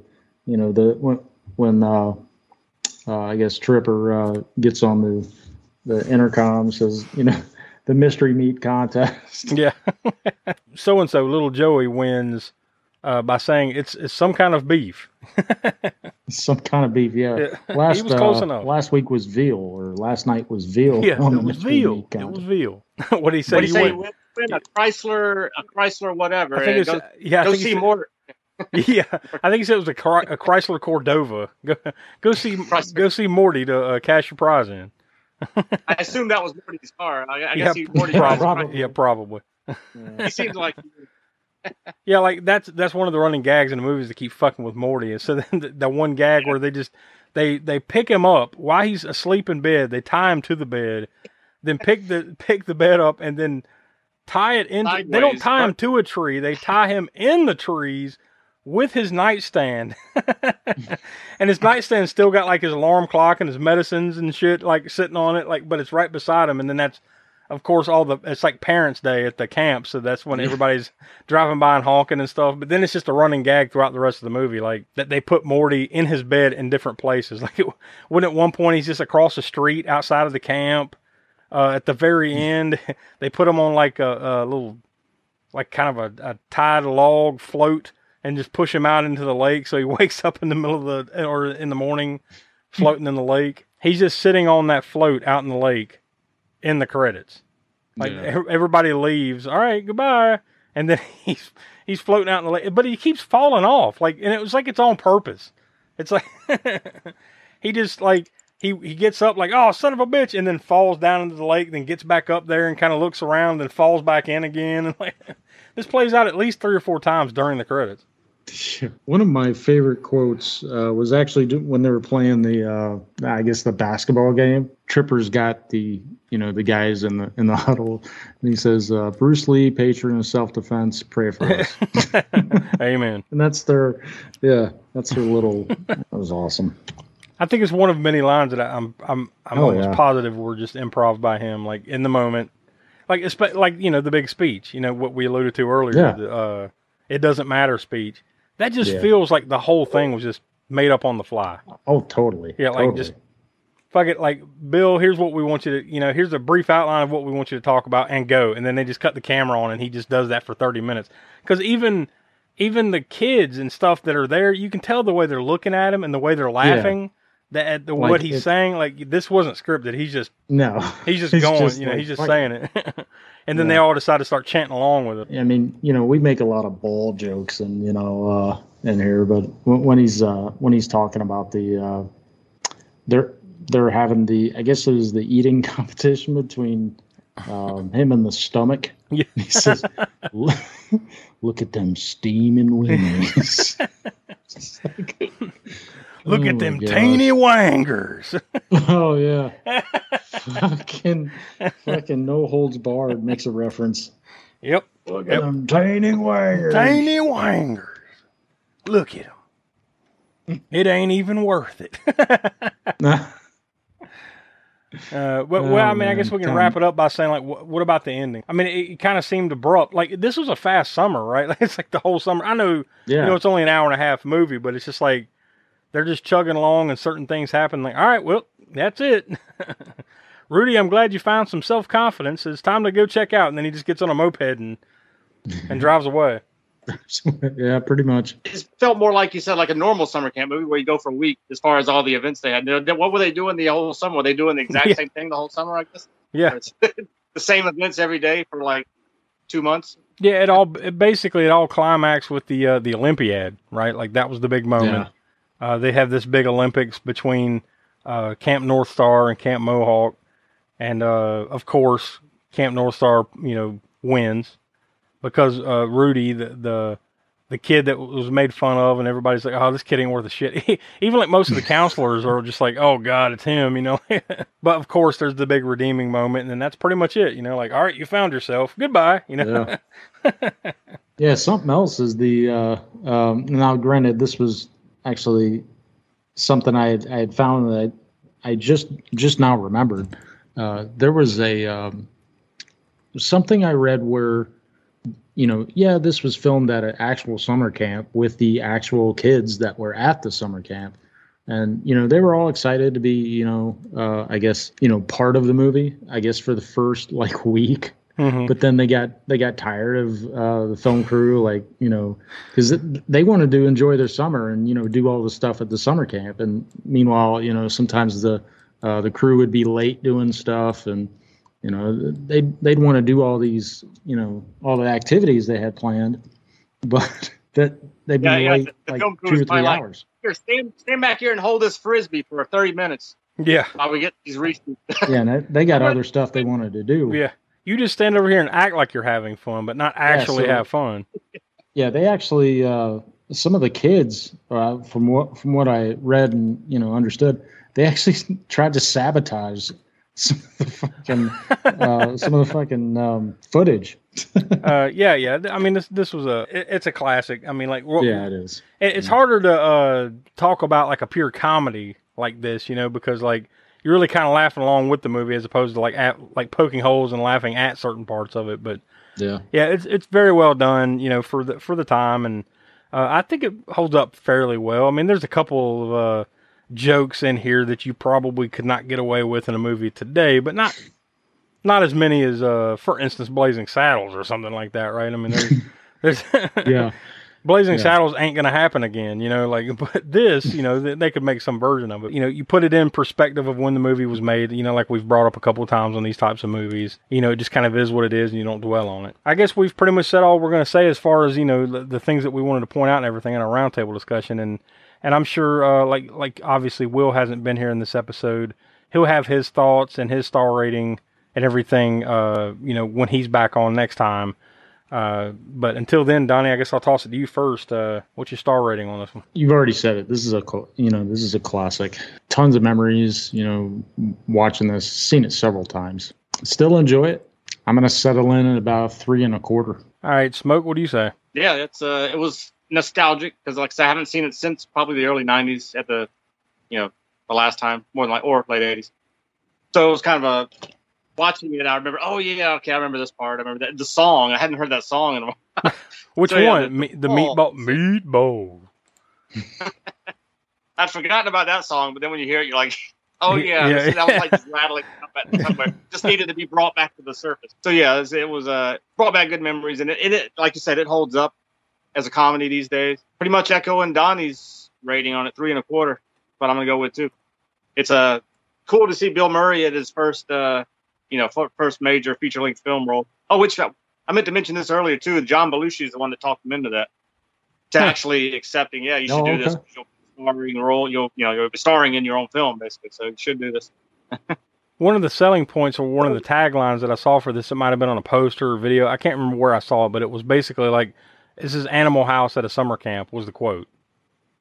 you know the when when uh, uh, I guess Tripper uh, gets on the the intercom says you know the mystery meat contest. Yeah. so and so, little Joey wins uh, by saying it's it's some kind of beef. Some kind of beef, yeah. Yeah, Last he was close uh, enough. last week was veal, or last night was veal. Yeah, on it the was mystery veal. It was veal. what did he say? What do you say? win? Win, win a Chrysler, a Chrysler, whatever. I think it's go, yeah. I go think see said- more. Yeah, I think he said it was a, Chry- a Chrysler Cordoba. Go, go see Chrysler. go see Morty to uh, cash your prize in. I assume that was Morty's car. I, I yeah, guess he, Morty probably, drives yeah, probably. He seems like Yeah, like that's that's one of the running gags in the movies to keep fucking with Morty. And so then the, the one gag where they just they they pick him up while he's asleep in bed. They tie him to the bed, then pick the pick the bed up and then tie it into. they don't Sideways, tie him to a tree. They tie him in the trees with his nightstand. and his nightstand still got like his alarm clock and his medicines and shit like sitting on it. Like, but it's right beside him. And then that's of course, all the it's like Parents' Day at the camp, so that's when everybody's driving by and honking and stuff. But then it's just a running gag throughout the rest of the movie, like that they put Morty in his bed in different places. Like, it, when at one point he's just across the street outside of the camp. Uh, at the very end, they put him on like a, a little, like kind of a, a tied log float, and just push him out into the lake. So he wakes up in the middle of the or in the morning, floating in the lake. He's just sitting on that float out in the lake in the credits. Like Yeah. everybody leaves. All right, goodbye. And then he's he's floating out in the lake, but he keeps falling off. Like, and it was like it's on purpose. It's like he just like he he gets up like oh son of a bitch, and then falls down into the lake. Then gets back up there and kind of looks around, and falls back in again. And like this plays out at least three or four times during the credits. One of my favorite quotes uh, was actually when they were playing the, uh, I guess the basketball game. Tripper's got the, you know, the guys in the in the huddle, and he says, uh, "Bruce Lee, patron of self defense, pray for us." Amen. and that's their, yeah, that's their little. that was awesome. I think it's one of many lines that I, I'm I'm I'm Oh, almost yeah. positive were just improv by him, like in the moment, like like you know the big speech, you know what we alluded to earlier, Yeah. the, uh, it doesn't matter speech. That just Yeah. feels like the whole thing was just made up on the fly. Oh, totally. Yeah, like totally. just fuck it, like Bill. Here's what we want you to, you know, here's a brief outline of what we want you to talk about, and go. And then they just cut the camera on, and he just does that for thirty minutes. Because even even the kids and stuff that are there, you can tell the way they're looking at him and the way they're laughing. That at the, Like what he's it- saying, like this wasn't scripted. He's just no. he's just He's going, just you know, like, he's just fuck saying it. and then they all decide to start chanting along with it. I mean, you know, we make a lot of ball jokes and you know uh, in here, but when, when he's uh, when he's talking about the uh, they're they're having the I guess it was the eating competition between um, him and the stomach. Yeah. He says, "Look- "Look at them steaming wings." Like- Look Oh at them gosh. teeny wangers. Oh yeah, fucking fucking no holds barred makes a reference. yep, Look Yep. at them tiny wires. teeny wangers. Look at them. It ain't even worth it. Uh, well, well, I Oh, mean, I guess we can wrap it up by saying, like, what, what about the ending? I mean, it, it kind of seemed abrupt. Like, this was a fast summer, right? Like, it's like the whole summer. I know, Yeah. you know, it's only an hour and a half movie, but it's just like they're just chugging along and certain things happen. Like, all right, well, that's it. Rudy, I'm glad you found some self confidence. It's time to go check out. And then he just gets on a moped and and drives away. yeah, pretty much. it felt more like you said, like a normal summer camp movie where you go for a week. As far as all the events they had, what were they doing the whole summer? Were they doing the exact Yeah. same thing the whole summer? I guess Yeah, the same events every day for like two months. yeah. It all it basically it all climaxed with the uh, the Olympiad, right? Like that was the big moment. Uh, they have this big Olympics between uh, Camp North Star and Camp Mohawk, and uh, of course, Camp North Star, you know, wins because uh, Rudy, the, the the kid that was made fun of, and everybody's like, "Oh, this kid ain't worth a shit." Even like most of the counselors are just like, "Oh God, it's him," you know. but of course, there's the big redeeming moment, and then that's pretty much it. You know, like, all right, you found yourself. Goodbye. You know. Yeah. Yeah, something else is the uh, um, now. Granted, this was actually something I had, I had found that I, just just now remembered. Uh, there was a um, something I read where you know, yeah, this was filmed at an actual summer camp with the actual kids that were at the summer camp, and you know they were all excited to be you know uh, I guess you know part of the movie. I guess for the first like week, Mhm. but then they got they got tired of uh, the film crew, like you know, because they wanted to enjoy their summer and you know do all the stuff at the summer camp. And meanwhile, you know, sometimes the uh, the crew would be late doing stuff, and you know they would they'd want to do all these you know all the activities they had planned, but that they'd be Yeah, yeah, late the- the like two or three like- hours. Here, stand, stand back here and hold this frisbee for 30 minutes Yeah. while we get these reasons. Yeah, and they- they got other stuff they wanted to do. Yeah. You just stand over here and act like you're having fun, but not actually so- have fun. Yeah, they actually uh, some of the kids, uh, from what from what I read and you know understood, they actually tried to sabotage some of the fucking uh, some of the fucking um, footage. uh, yeah, yeah. I mean, this this was a it, it's a classic. I mean, like, what, Yeah, it is. it- it's harder to uh, talk about like a pure comedy like this, you know, because like you're really kind of laughing along with the movie as opposed to like at, like poking holes and laughing at certain parts of it. But Yeah, yeah, it's it's very well done, you know, for the for the time, and uh, I think it holds up fairly well. I mean, there's a couple of uh, jokes in here that you probably could not get away with in a movie today, but not not as many as, uh, for instance, Blazing Saddles or something like that, right? I mean, there's there's yeah, Blazing Yeah. Saddles ain't gonna happen again, you know. Like, but this, you know, they, they could make some version of it. You know, you put it in perspective of when the movie was made. You know, like we've brought up a couple of times on these types of movies. You know, it just kind of is what it is, and you don't dwell on it. I guess we've pretty much said all we're gonna say as far as you know the, the things that we wanted to point out and everything in our roundtable discussion. And and I'm sure, uh, like like obviously Will hasn't been here in this episode. He'll have his thoughts and his star rating and everything. Uh, you know, when he's back on next time. Uh, but until then, Donnie, I guess I'll toss it to you first. Uh, what's your star rating on this one? you've already said it. This is a you know this is a classic. Tons of memories. You know, watching this, seen it several times. Still enjoy it. I'm gonna settle in at about three and a quarter. All right, Smoke, what do you say? yeah, it's uh, it was nostalgic because, like I said, I haven't seen it since probably the early '90s at the, you know, the last time, more than like or late '80s. So it was kind of a watching it. I remember, oh yeah, okay, I remember this part. I remember that the song. I hadn't heard that song in a while. Which So, yeah, one? the- the meatball. Meatball. I'd forgotten about that song, but then when you hear it, you're like, oh yeah, Yeah. that was like just rattling somewhere. Just needed to be brought back to the surface. So yeah, it was, it was uh, brought back good memories, and it, it, it, like you said, it holds up as a comedy these days. Pretty much echoing Donnie's rating on it, three and a quarter. But I'm gonna go with two. It's uh, cool to see Bill Murray at his first, uh, you know, first major feature length film role. Oh, which I I meant to mention this earlier too. John Belushi is the one that talked him into that, to Huh. actually accepting. Yeah, you should Oh, do this. okay. You'll be starring role. You'll you know you'll be starring in your own film basically. So you should do this. One of the selling points or one of the taglines that I saw for this, it might have been on a poster or video. I can't remember where I saw it, but it was basically like, "This is Animal House at a summer camp." Was the quote.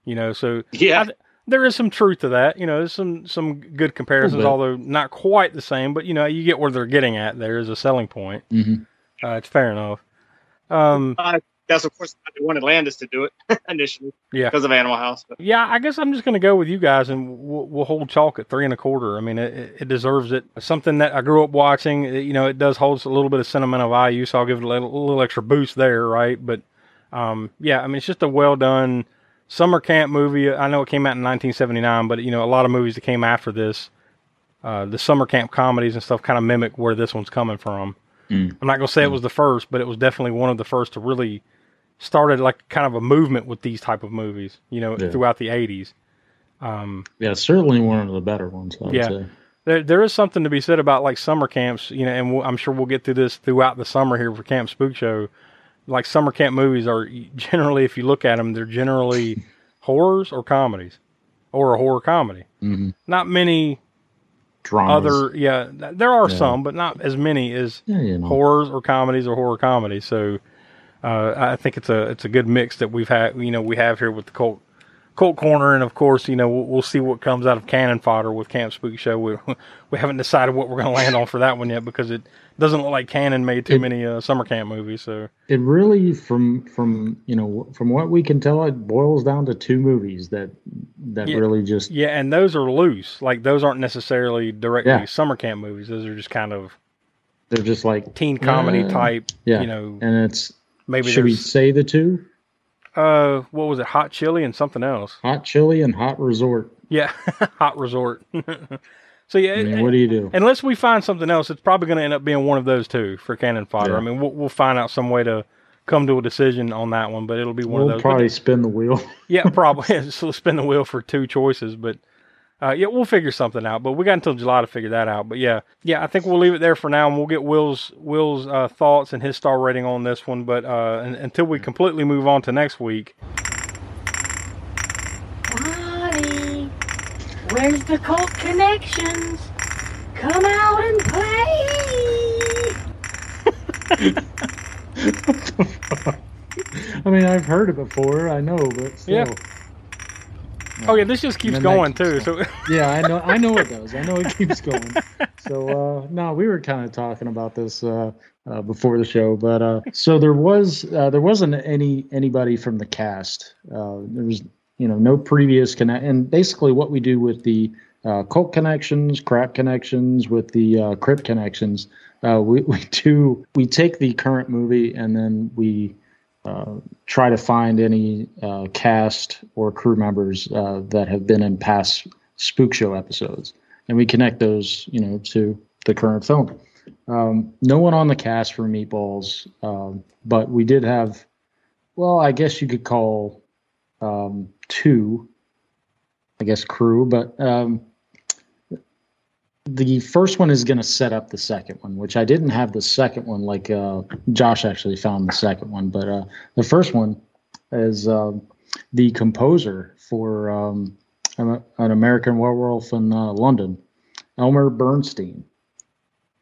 You know, so Yeah. I th- there is some truth to that. You know, there's some some good comparisons, although not quite the same. But you know, you get where they're getting at. There is a selling point. Mm-hmm. Uh, it's fair enough. Um, Uh, that's of course why they wanted Landis to do it initially yeah. because of Animal House. But Yeah, I guess I'm just going to go with you guys, and we'll, we'll hold chalk at three and a quarter. I mean, it, it- it deserves it. Something that I grew up watching. it- You know, it does hold a little bit of sentimental value, so I'll give it a little, a little extra boost there, right? But um, yeah, I mean, it's just a well done summer camp movie. I know it came out in 1979, but you know, a lot of movies that came after this, uh, the summer camp comedies and stuff, kind of mimic where this one's coming from. Mm. I'm not to say it was the first, but it was definitely one of the first to really started like kind of a movement with these type of movies. You know, Yeah. throughout the 80s. Um, Yeah, certainly one of the better ones. I would Yeah. say. there, there is something to be said about like summer camps, you know, and we'll, I'm sure we'll get through this throughout the summer here for Camp Spook Show. Like summer camp movies are generally, if you look at them, they're generally horrors or comedies, or a horror comedy. Mm-hmm. Not many Dramas. other, yeah, th- there are Yeah. some, but not as many as Yeah, you know. horrors or comedies or horror comedies. So uh, I think it's a it's a good mix that we've had. You know, we have here with the cult cult corner, and of course, you know, we'll, we'll see what comes out of cannon fodder with Camp Spook Show. We we haven't decided what we're going to land on for that one yet because it doesn't look like Cannon made too It- many uh, summer camp movies. So It really, from from you know, from what we can tell, it boils down to two movies that that Yeah. really just yeah, and those are loose. Like those aren't necessarily directly Yeah. summer camp movies. Those are just kind of they're just like teen comedy Uh, type. yeah, You know, and it's maybe should we say the two? Uh, what was it? Hot chili and something else. Hot Chili and Hot Resort. Yeah, hot resort. so yeah, I mean, what do you do? unless we find something else, it's probably going to end up being one of those two for cannon fodder. Yeah. I mean, we'll, we'll find out some way to come to a decision on that one, but it'll be one We'll of those. But probably spin the wheel. yeah, probably. so spin the wheel for two choices, but uh, yeah, we'll figure something out. But we got until July to figure that out. But yeah, yeah, I think we'll leave it there for now, and we'll get Will's Will's uh, thoughts and his star rating on this one. But uh, un until we completely move on to next week, Bonnie, where's the cult connections? Come out and play. I mean, I've heard it before. I know, but still. Yeah. Oh yeah, this just keeps going that too. keeps So yeah, I know. I know it does. I know it keeps going. So uh, no, we were kind of talking about this uh, uh, before the show, but uh, so there was uh, there wasn't any anybody from the cast. Uh, there was you know no previous connect, and basically what we do with the uh, cult connections, crap connections, with the uh, crypt connections, uh, we we do we take the current movie and then we uh, try to find any uh, cast or crew members uh, that have been in past spook show episodes, and we connect those, you know, to the current film. Um, no one on the cast for Meatballs, um, but we did have, well, I guess you could call um, two, I guess, crew, but um, the first one is going to set up the second one, which I didn't have the second one. Like uh, Josh actually found the second one, but uh, the first one is uh, the composer for um, an an American Werewolf in uh, London, Elmer Bernstein.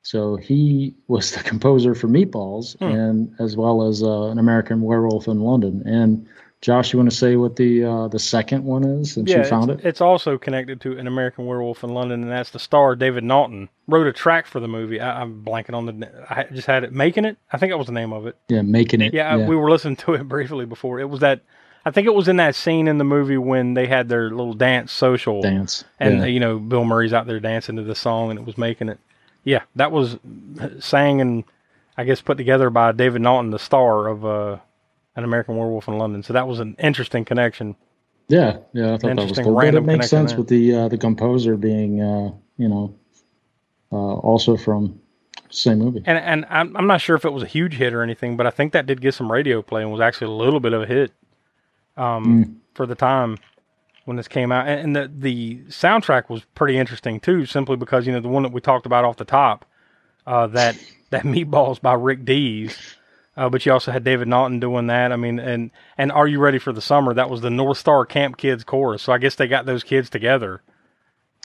So he was the composer for Meatballs, Hmm. and as well as uh, an American Werewolf in London. And Josh, you want to say what the uh, the second one is since yeah, you found it's, it? it's also connected to an American Werewolf in London, and that's the star David Naughton wrote a track for the movie. I, I'm blanking on the. I just had it making it. I think that was the name of it. Yeah, making it. Yeah, we were listening to it briefly before. It was that. I think it was in that scene in the movie when they had their little dance social, dance. and yeah. you know Bill Murray's out there dancing to the song, and it was making it. Yeah, that was sang and I guess put together by David Naughton, the star of uh, an American Werewolf in London. So that was an interesting connection. Yeah, yeah, I thought that was Interesting cool. But it makes sense there. with the uh, the composer being, uh, you know, uh, also from same movie. And and I'm I'm not sure if it was a huge hit or anything, but I think that did get some radio play and was actually a little bit of a hit um, for the time when this came out. And, and the the soundtrack was pretty interesting too, simply because you know the one that we talked about off the top, uh, that that Meatballs by Rick Dees. Uh, but you also had David Naughton doing that. I mean, and and Are You Ready for the Summer? That was the North Star Camp Kids chorus. So I guess they got those kids together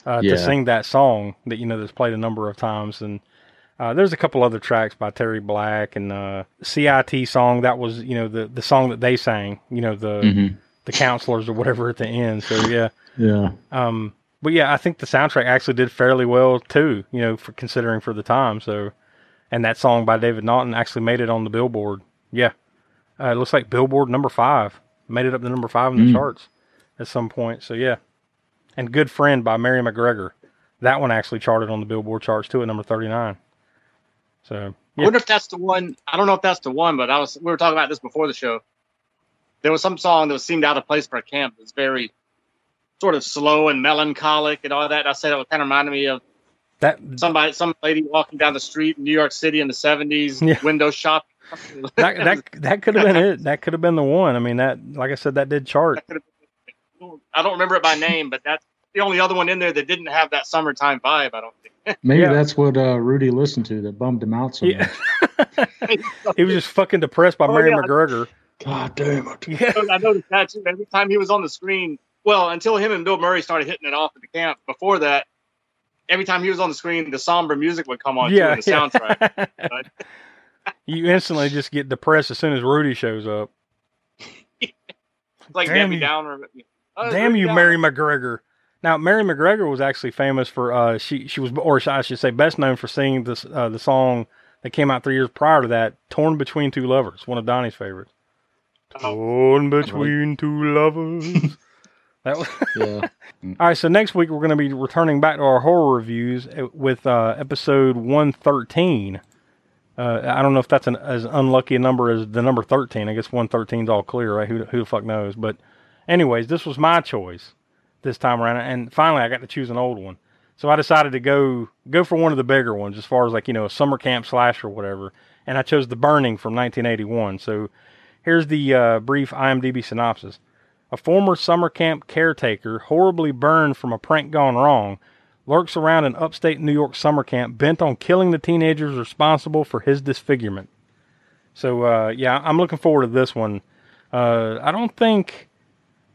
uh, Yeah. to sing that song that you know that's played a number of times. And uh, there's a couple other tracks by Terry Black and uh, CIT song that was you know the the song that they sang. You know the Mhm. the counselors or whatever at the end. So yeah. Yeah, Um, but yeah, I think the soundtrack actually did fairly well too. You know, for considering for the time. So, and that song by David Naughton actually made it on the Billboard. Yeah, uh, it looks like Billboard number five made it up to number five in the Mm. charts at some point. So yeah, and Good Friend by Mary MacGregor, that one actually charted on the Billboard charts too at number thirty nine. So I wonder if that's the one. I don't know if that's the one, but I was we were talking about this before the show. There was some song that was seemed out of place for a camp. It's very sort of slow and melancholic and all that. I said it kind of reminded me of that somebody, some lady walking down the street in New York City in the seventies, Yeah. window shop. that that that could have been it. That could have been the one. I mean, that like I said, that did chart. I don't remember it by name, but that's the only other one in there that didn't have that summertime vibe. I don't think. maybe Yeah. that's what uh, Rudy listened to that bummed him out so Yeah. much. He was just fucking depressed by Oh, Mary yeah. MacGregor. God damn it! Yeah. I noticed that too. Every time he was on the screen, well, until him and Bill Murray started hitting it off at the camp. Before that, every time he was on the screen, the somber music would come on Yeah, too in the yeah. soundtrack. But you instantly just get depressed as soon as Rudy shows up. it's like Damn Debbie you. Downer. Oh, Damn Debbie you, Downer. Mary MacGregor. Now, Mary MacGregor was actually famous for uh, she she was, or I should say, best known for singing this uh, the song that came out three years prior to that, "Torn Between Two Lovers," one of Donnie's favorites. Oh. Torn between two lovers. that was. Yeah, All right, so next week we're going to be returning back to our horror reviews uh, with uh, episode 113. Uh, I don't know if that's an, as unlucky a number as the number 13. I guess 113 is all clear, right? Who, who the fuck knows? But, anyways, this was my choice. this time around, and finally I got to choose an old one. So I decided to go go for one of the bigger ones, as far as like you know a summer camp slash or whatever. And I chose The Burning from 1981. So here's the uh, brief IMDb synopsis: A former summer camp caretaker, horribly burned from a prank gone wrong, lurks around an upstate New York summer camp, bent on killing the teenagers responsible for his disfigurement. So uh, yeah, I'm looking forward to this one. Uh, I don't think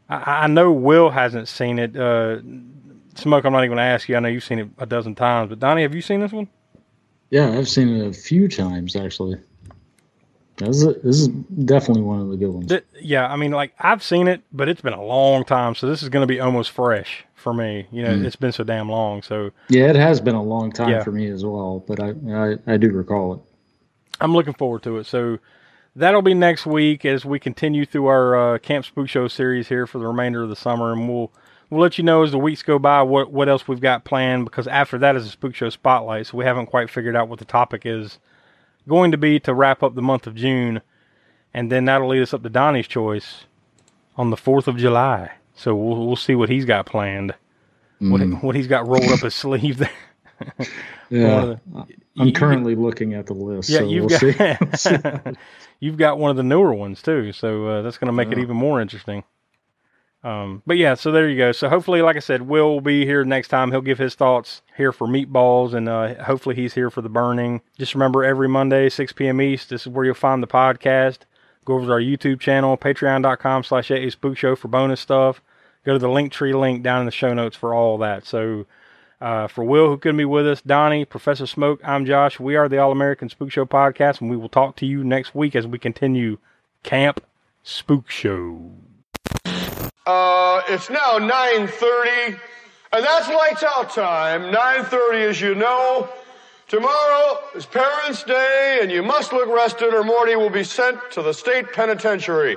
I, I know Will hasn't seen it. Uh, Smoke, I'm not even going to ask you. I know you've seen it a dozen times, but Donnie, have you seen this one? Yeah, I've seen it a few times actually. This is, this is definitely one of the good ones. Th- yeah, I mean, like I've seen it, but it's been a long time, so this is going to be almost fresh for me. You know, Mm. it's been so damn long. So Yeah, it has been a long time Yeah. for me as well, but I, I I do recall it. I'm looking forward to it. So that'll be next week as we continue through our uh, Camp Spook Show series here for the remainder of the summer, and we'll we'll let you know as the weeks go by what what else we've got planned. Because after that is a Spook Show spotlight, so we haven't quite figured out what the topic is going to be to wrap up the month of June, and then that'll lead us up to Donnie's choice on the Fourth of July. So we'll we'll see what he's got planned, what what he's got rolled up his sleeve there. Yeah, of I'm you- currently looking at the list. Yeah, so you've we'll got see. you've got one of the newer ones too, so uh, that's going to make it even more interesting. Um, but yeah, so there you go. So hopefully, like I said, Will will be here next time. He'll give his thoughts here for meatballs, and uh, hopefully he's here for the burning. Just remember, every Monday, 6 p.m. East, this is where you'll find the podcast. Go over to our YouTube channel, patreon.com slash AA Spook Show for bonus stuff. Go to the Linktree link down in the show notes for all that. So uh, for Will, who couldn't be with us, Donnie, Professor Smoke, I'm Josh. We are the All American Spook Show podcast, and we will talk to you next week as we continue Camp Spook Show. Uh, it's now 9.30, and that's lights out time. 9.30, as you know. Tomorrow is Parents' Day, and you must look rested or Morty will be sent to the state penitentiary.